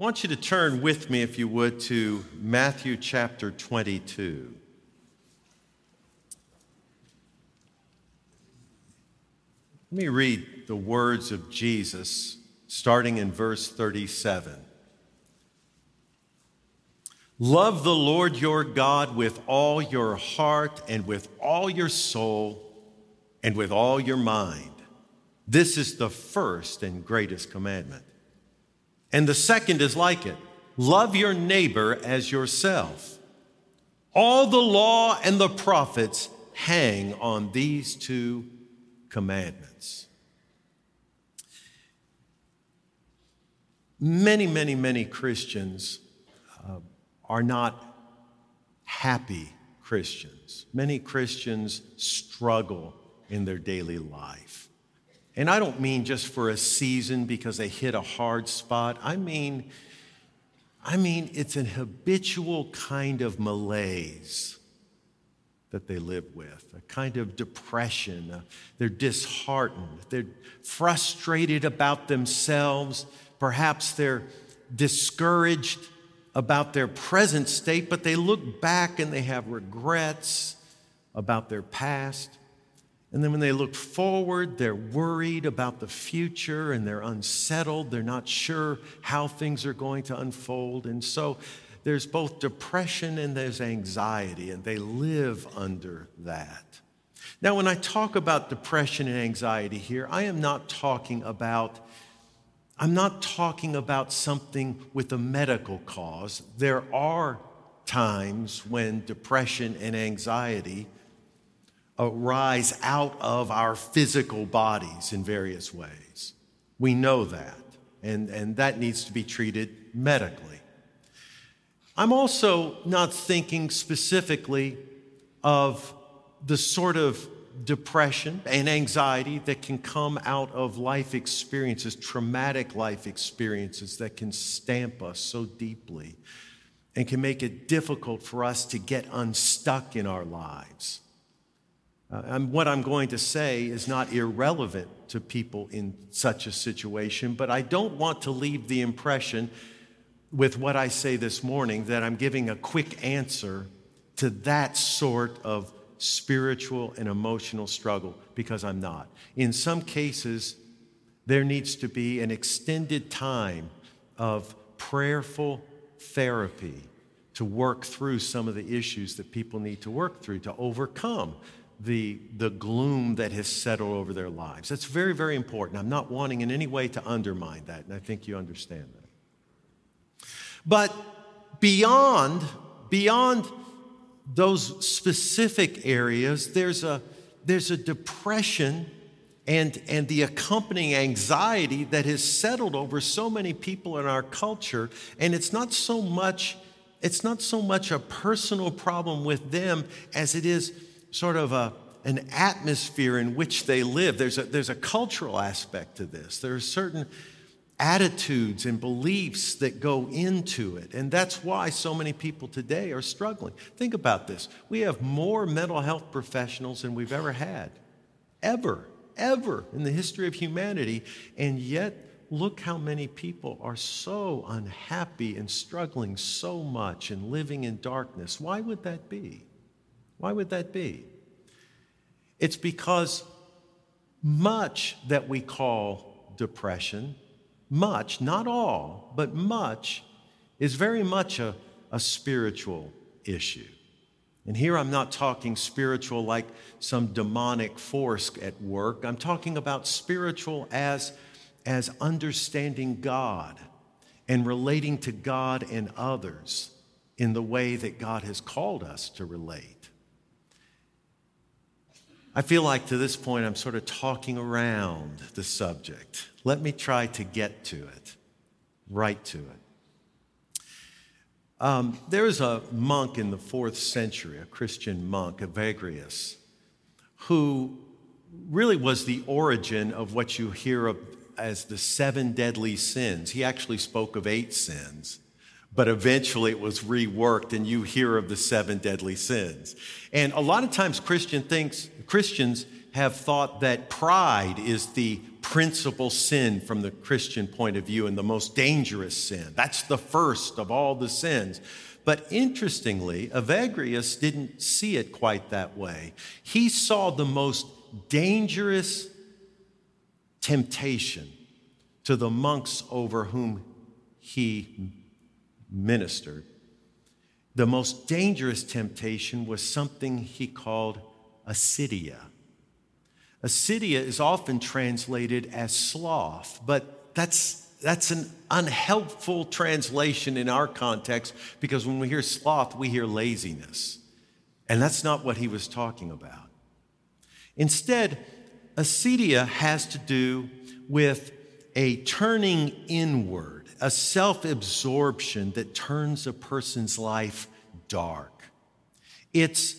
I want you to turn with me, if you would, to Matthew chapter 22. Let me read the words of Jesus starting in verse 37. Love the Lord your God with all your heart and with all your soul and with all your mind. This is the first and greatest commandment. And the second is like it love your neighbor as yourself. All the law and the prophets hang on these two commandments. Many, many, many Christians uh, are not happy Christians. Many Christians struggle in their daily life. And I don't mean just for a season because they hit a hard spot. I mean, I mean it's an habitual kind of malaise that they live with, a kind of depression. Uh, they're disheartened. They're frustrated about themselves. Perhaps they're discouraged about their present state, but they look back and they have regrets about their past. And then when they look forward, they're worried about the future and they're unsettled. They're not sure how things are going to unfold. And so there's both depression and there's anxiety, and they live under that. Now, when I talk about depression and anxiety here, I am not talking about I'm not talking about something with a medical cause. There are times when depression and anxiety arise out of our physical bodies in various ways. We know that, and, and that needs to be treated medically. I'm also not thinking specifically of the sort of depression and anxiety that can come out of life experiences, traumatic life experiences that can stamp us so deeply and can make it difficult for us to get unstuck in our lives. Uh, what I'm going to say is not irrelevant to people in such a situation, but I don't want to leave the impression with what I say this morning that I'm giving a quick answer to that sort of spiritual and emotional struggle because I'm not. In some cases, there needs to be an extended time of prayerful therapy to work through some of the issues that people need to work through to overcome the, the gloom that has settled over their lives. That's very, very important. I'm not wanting in any way to undermine that, and I think you understand that. But beyond, beyond those specific areas, there's a, there's a depression and, and the accompanying anxiety that has settled over so many people in our culture. And it's not so much, it's not so much a personal problem with them as it is sort of a, an atmosphere in which they live. There's a, there's a cultural aspect to this. There are certain attitudes and beliefs that go into it. And that's why so many people today are struggling. Think about this we have more mental health professionals than we've ever had, ever, ever in the history of humanity. And yet, look how many people are so unhappy and struggling so much and living in darkness. Why would that be? Why would that be? It's because much that we call depression much, not all, but much, is very much a, a spiritual issue. And here I'm not talking spiritual like some demonic force at work. I'm talking about spiritual as, as understanding God and relating to God and others in the way that God has called us to relate. I feel like to this point I'm sort of talking around the subject. Let me try to get to it, right to it. Um, a monk in the fourth century, a Christian monk, Evagrius, who really was the origin of what you hear of as the seven deadly sins. He actually spoke of eight sins, but eventually it was reworked, and you hear of the seven deadly sins. And a lot of times Christian thinks, Christians have thought that pride is the principal sin from the Christian point of view and the most dangerous sin. That's the first of all the sins. But interestingly, Evagrius didn't see it quite that way. He saw the most dangerous temptation to the monks over whom he ministered. The most dangerous temptation was something he called acedia. Acedia is often translated as sloth, but that's, that's an unhelpful translation in our context because when we hear sloth, we hear laziness. And that's not what he was talking about. Instead, acedia has to do with a turning inward, a self absorption that turns a person's life dark. It's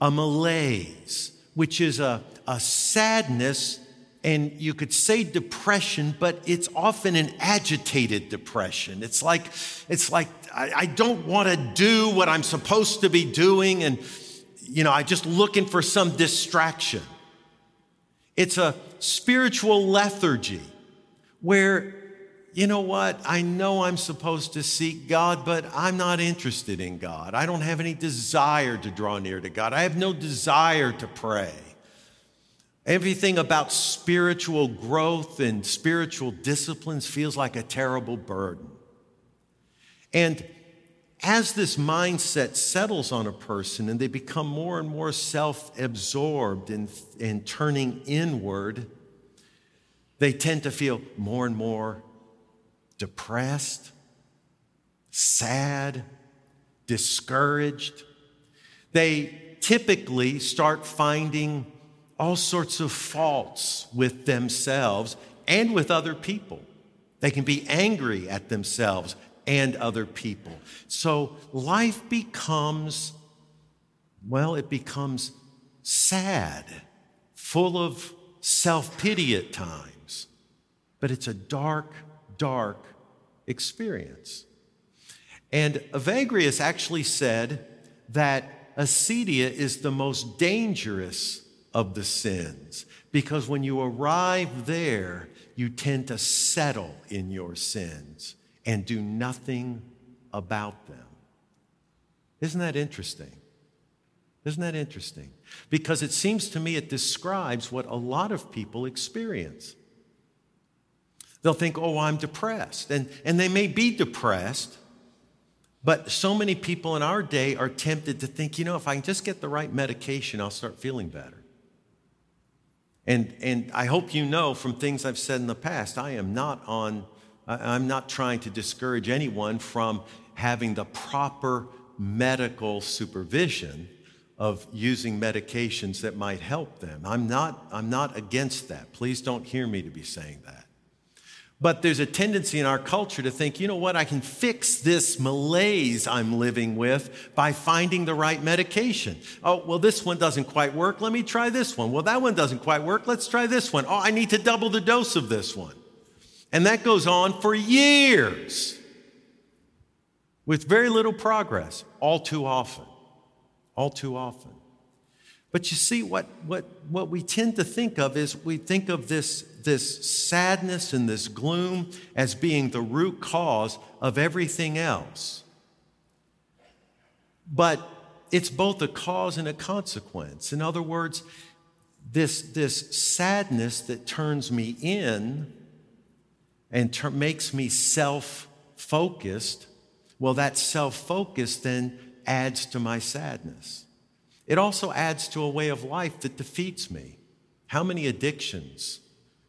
a malaise, which is a, a sadness, and you could say depression, but it's often an agitated depression. It's like, it's like I, I don't want to do what I'm supposed to be doing, and you know, I'm just looking for some distraction. It's a spiritual lethargy where, you know what, I know I'm supposed to seek God, but I'm not interested in God. I don't have any desire to draw near to God. I have no desire to pray. Everything about spiritual growth and spiritual disciplines feels like a terrible burden. And as this mindset settles on a person and they become more and more self absorbed and, and turning inward, they tend to feel more and more depressed, sad, discouraged. They typically start finding all sorts of faults with themselves and with other people. They can be angry at themselves and other people. So life becomes, well, it becomes sad, full of self pity at times but it's a dark, dark experience. And Evagrius actually said that acedia is the most dangerous of the sins because when you arrive there, you tend to settle in your sins and do nothing about them. Isn't that interesting? Isn't that interesting? Because it seems to me it describes what a lot of people experience. They'll think, oh, I'm depressed. And, and they may be depressed, but so many people in our day are tempted to think, you know, if I can just get the right medication, I'll start feeling better. And, and I hope you know from things I've said in the past, I am not on, I'm not trying to discourage anyone from having the proper medical supervision of using medications that might help them. I'm not, I'm not against that. Please don't hear me to be saying that. But there's a tendency in our culture to think, you know what, I can fix this malaise I'm living with by finding the right medication. Oh, well, this one doesn't quite work. Let me try this one. Well, that one doesn't quite work. Let's try this one. Oh, I need to double the dose of this one. And that goes on for years with very little progress, all too often. All too often. But you see, what, what, what we tend to think of is we think of this this sadness and this gloom as being the root cause of everything else. But it's both a cause and a consequence. In other words, this, this sadness that turns me in and ter- makes me self focused, well, that self focus then adds to my sadness. It also adds to a way of life that defeats me. How many addictions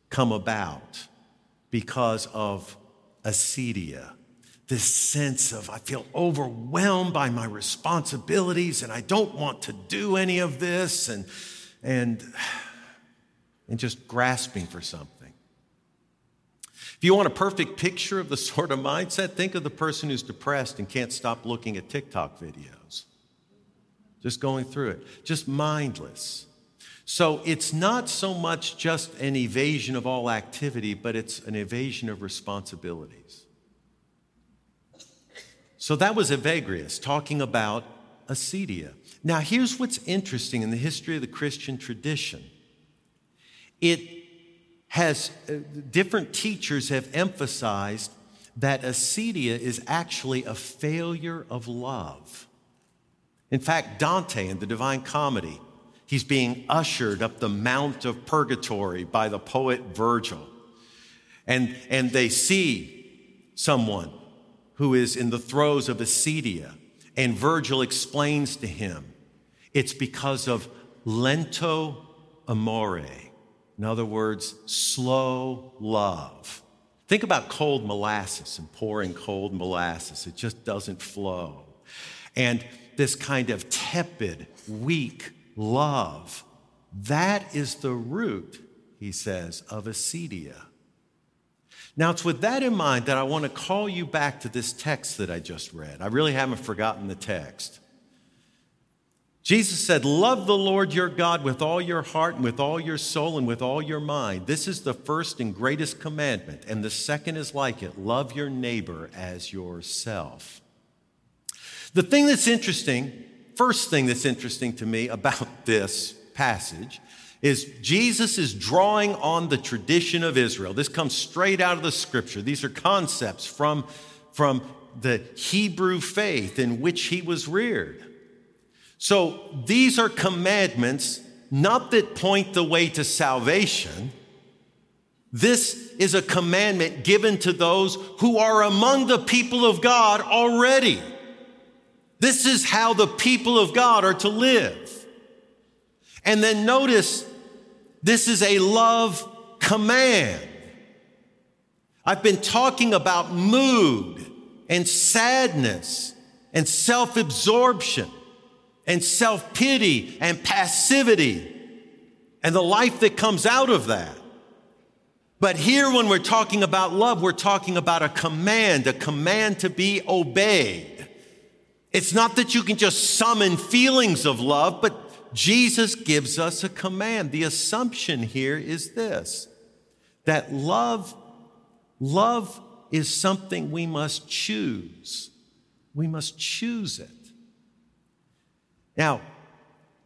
come about because of acedia. This sense of I feel overwhelmed by my responsibilities and I don't want to do any of this and, and, and just grasping for something. If you want a perfect picture of the sort of mindset, think of the person who's depressed and can't stop looking at TikTok videos. Just going through it, just mindless. So it's not so much just an evasion of all activity, but it's an evasion of responsibilities. So that was Evagrius talking about acedia. Now, here's what's interesting in the history of the Christian tradition it has uh, different teachers have emphasized that acedia is actually a failure of love. In fact, Dante in the Divine Comedy, he's being ushered up the Mount of Purgatory by the poet Virgil. And, and they see someone who is in the throes of acedia. And Virgil explains to him it's because of lento amore. In other words, slow love. Think about cold molasses and pouring cold molasses. It just doesn't flow. And this kind of tepid, weak love, that is the root, he says, of acedia. Now, it's with that in mind that I want to call you back to this text that I just read. I really haven't forgotten the text. Jesus said, Love the Lord your God with all your heart and with all your soul and with all your mind. This is the first and greatest commandment, and the second is like it love your neighbor as yourself. The thing that's interesting, first thing that's interesting to me about this passage is Jesus is drawing on the tradition of Israel. This comes straight out of the scripture. These are concepts from, from the Hebrew faith in which he was reared. So these are commandments not that point the way to salvation. This is a commandment given to those who are among the people of God already. This is how the people of God are to live. And then notice this is a love command. I've been talking about mood and sadness and self absorption and self pity and passivity and the life that comes out of that. But here, when we're talking about love, we're talking about a command, a command to be obeyed. It's not that you can just summon feelings of love, but Jesus gives us a command. The assumption here is this that love, love is something we must choose. We must choose it. Now,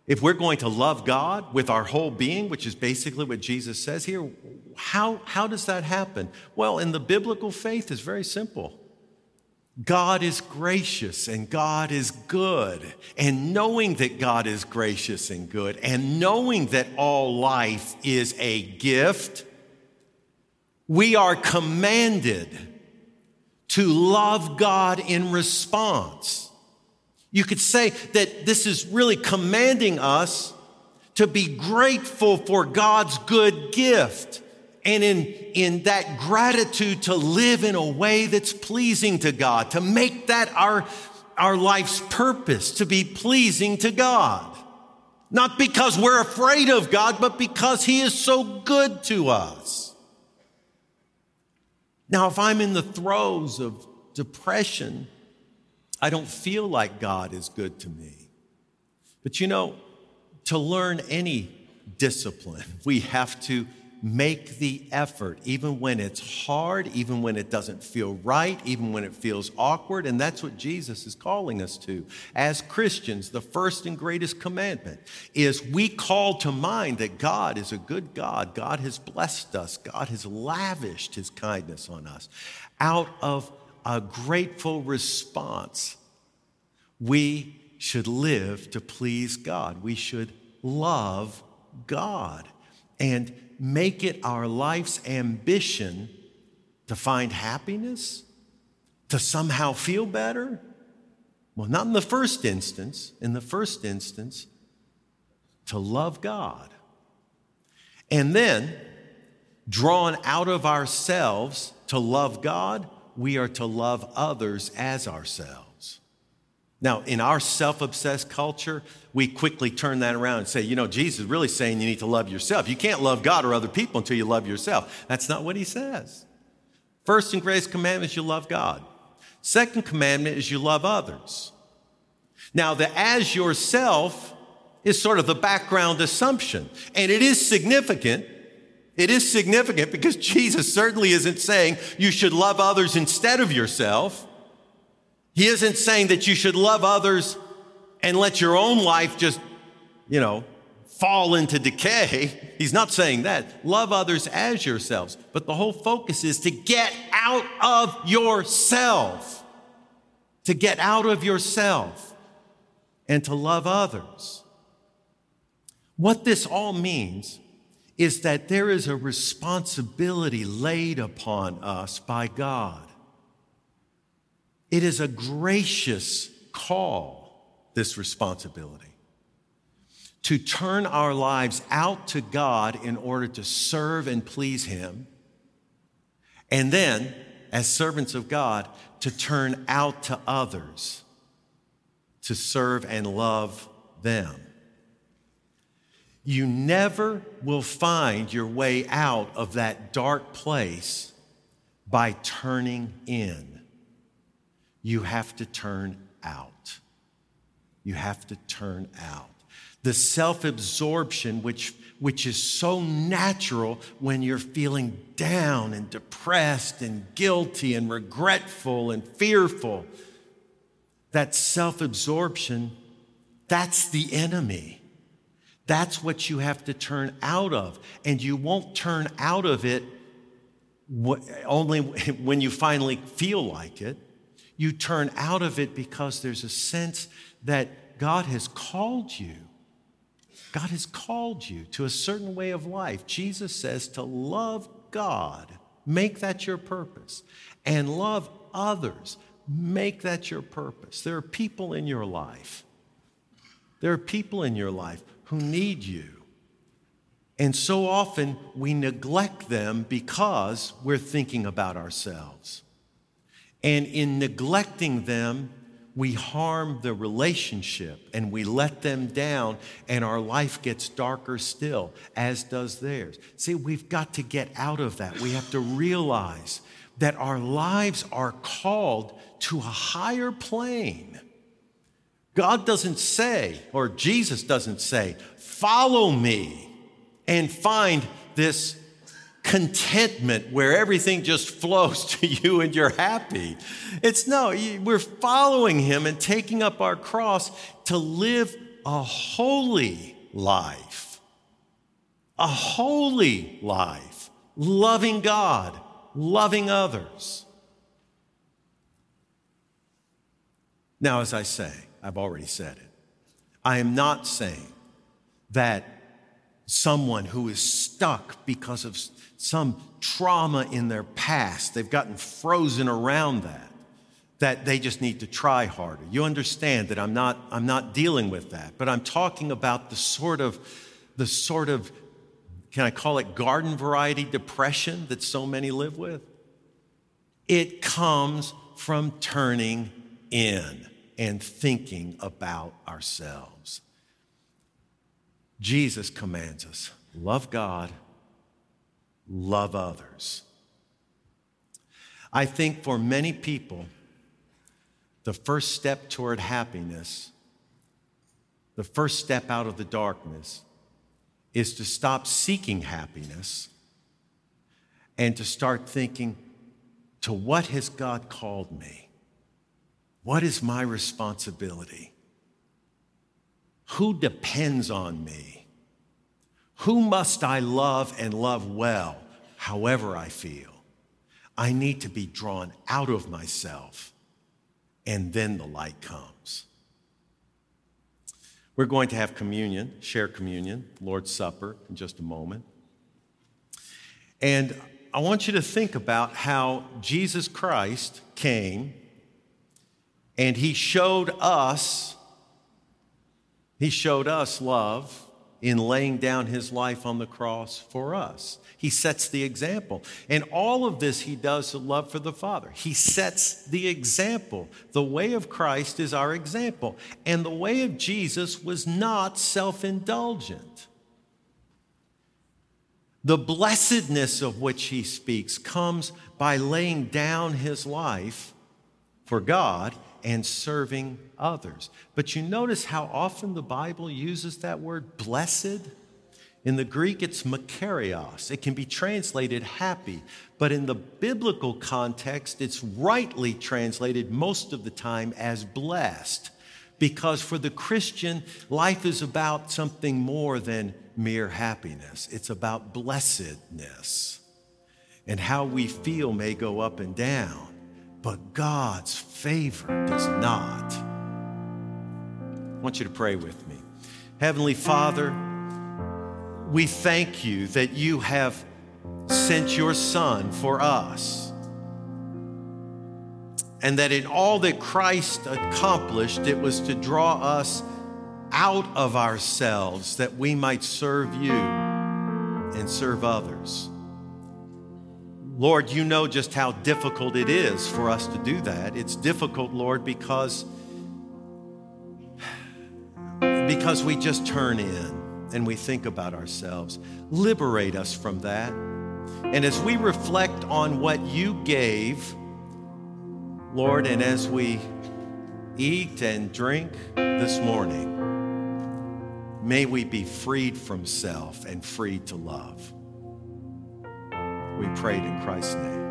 if we're going to love God with our whole being, which is basically what Jesus says here, how, how does that happen? Well, in the biblical faith, it's very simple. God is gracious and God is good. And knowing that God is gracious and good, and knowing that all life is a gift, we are commanded to love God in response. You could say that this is really commanding us to be grateful for God's good gift and in, in that gratitude to live in a way that's pleasing to God, to make that our, our life's purpose, to be pleasing to God. Not because we're afraid of God, but because He is so good to us. Now, if I'm in the throes of depression, I don't feel like God is good to me. But you know, to learn any discipline, we have to make the effort, even when it's hard, even when it doesn't feel right, even when it feels awkward. And that's what Jesus is calling us to. As Christians, the first and greatest commandment is we call to mind that God is a good God. God has blessed us, God has lavished his kindness on us. Out of a grateful response, we should live to please God. We should love God. And make it our life's ambition to find happiness, to somehow feel better? Well, not in the first instance. In the first instance, to love God. And then, drawn out of ourselves to love God, we are to love others as ourselves. Now, in our self obsessed culture, we quickly turn that around and say, you know, Jesus is really saying you need to love yourself. You can't love God or other people until you love yourself. That's not what he says. First and greatest commandment is you love God. Second commandment is you love others. Now, the as yourself is sort of the background assumption, and it is significant. It is significant because Jesus certainly isn't saying you should love others instead of yourself. He isn't saying that you should love others and let your own life just, you know, fall into decay. He's not saying that. Love others as yourselves. But the whole focus is to get out of yourself, to get out of yourself and to love others. What this all means is that there is a responsibility laid upon us by God. It is a gracious call, this responsibility to turn our lives out to God in order to serve and please Him. And then, as servants of God, to turn out to others to serve and love them. You never will find your way out of that dark place by turning in. You have to turn out. You have to turn out the self absorption, which, which is so natural when you're feeling down and depressed and guilty and regretful and fearful. That self absorption, that's the enemy. That's what you have to turn out of. And you won't turn out of it only when you finally feel like it. You turn out of it because there's a sense that God has called you God has called you to a certain way of life. Jesus says to love God, make that your purpose, and love others, make that your purpose. There are people in your life, there are people in your life who need you. And so often we neglect them because we're thinking about ourselves. And in neglecting them, we harm the relationship and we let them down, and our life gets darker still, as does theirs. See, we've got to get out of that. We have to realize that our lives are called to a higher plane. God doesn't say, or Jesus doesn't say, follow me and find this contentment where everything just flows to you and you're happy. It's no, we're following him and taking up our cross to live a holy life. A holy life, loving God, loving others. Now, as I say, I've already said it. I am not saying that someone who is stuck because of some trauma in their past. They've gotten frozen around that, that they just need to try harder. You understand that I'm not, I'm not dealing with that, but I'm talking about the sort of, the sort of, can I call it garden variety depression that so many live with? It comes from turning in and thinking about ourselves. Jesus commands us love God love others. I think for many people, the first step toward happiness, the first step out of the darkness, is to stop seeking happiness and to start thinking, to what has God called me? What is my responsibility? Who depends on me? Who must I love and love well, however I feel? I need to be drawn out of myself, and then the light comes. We're going to have communion, share communion, Lord's Supper, in just a moment. And I want you to think about how Jesus Christ came and he showed us he showed us love in laying down his life on the cross for us. He sets the example. And all of this he does to love for the Father. He sets the example. The way of Christ is our example. And the way of Jesus was not self indulgent. The blessedness of which he speaks comes by laying down his life for God and serving others. But you notice how often the Bible uses that word blessed? In the Greek, it's makarios. It can be translated happy, but in the biblical context, it's rightly translated most of the time as blessed Because for the Christian, life is about something more than mere happiness, it's about blessedness. And how we feel may go up and down, but God's favor does not. I want you to pray with me. Heavenly Father, we thank you that you have sent your Son for us. And that in all that Christ accomplished, it was to draw us out of ourselves that we might serve you and serve others. Lord, you know just how difficult it is for us to do that. It's difficult, Lord, because, because we just turn in and we think about ourselves. Liberate us from that. And as we reflect on what you gave, Lord, and as we eat and drink this morning, may we be freed from self and freed to love. We prayed in Christ's name.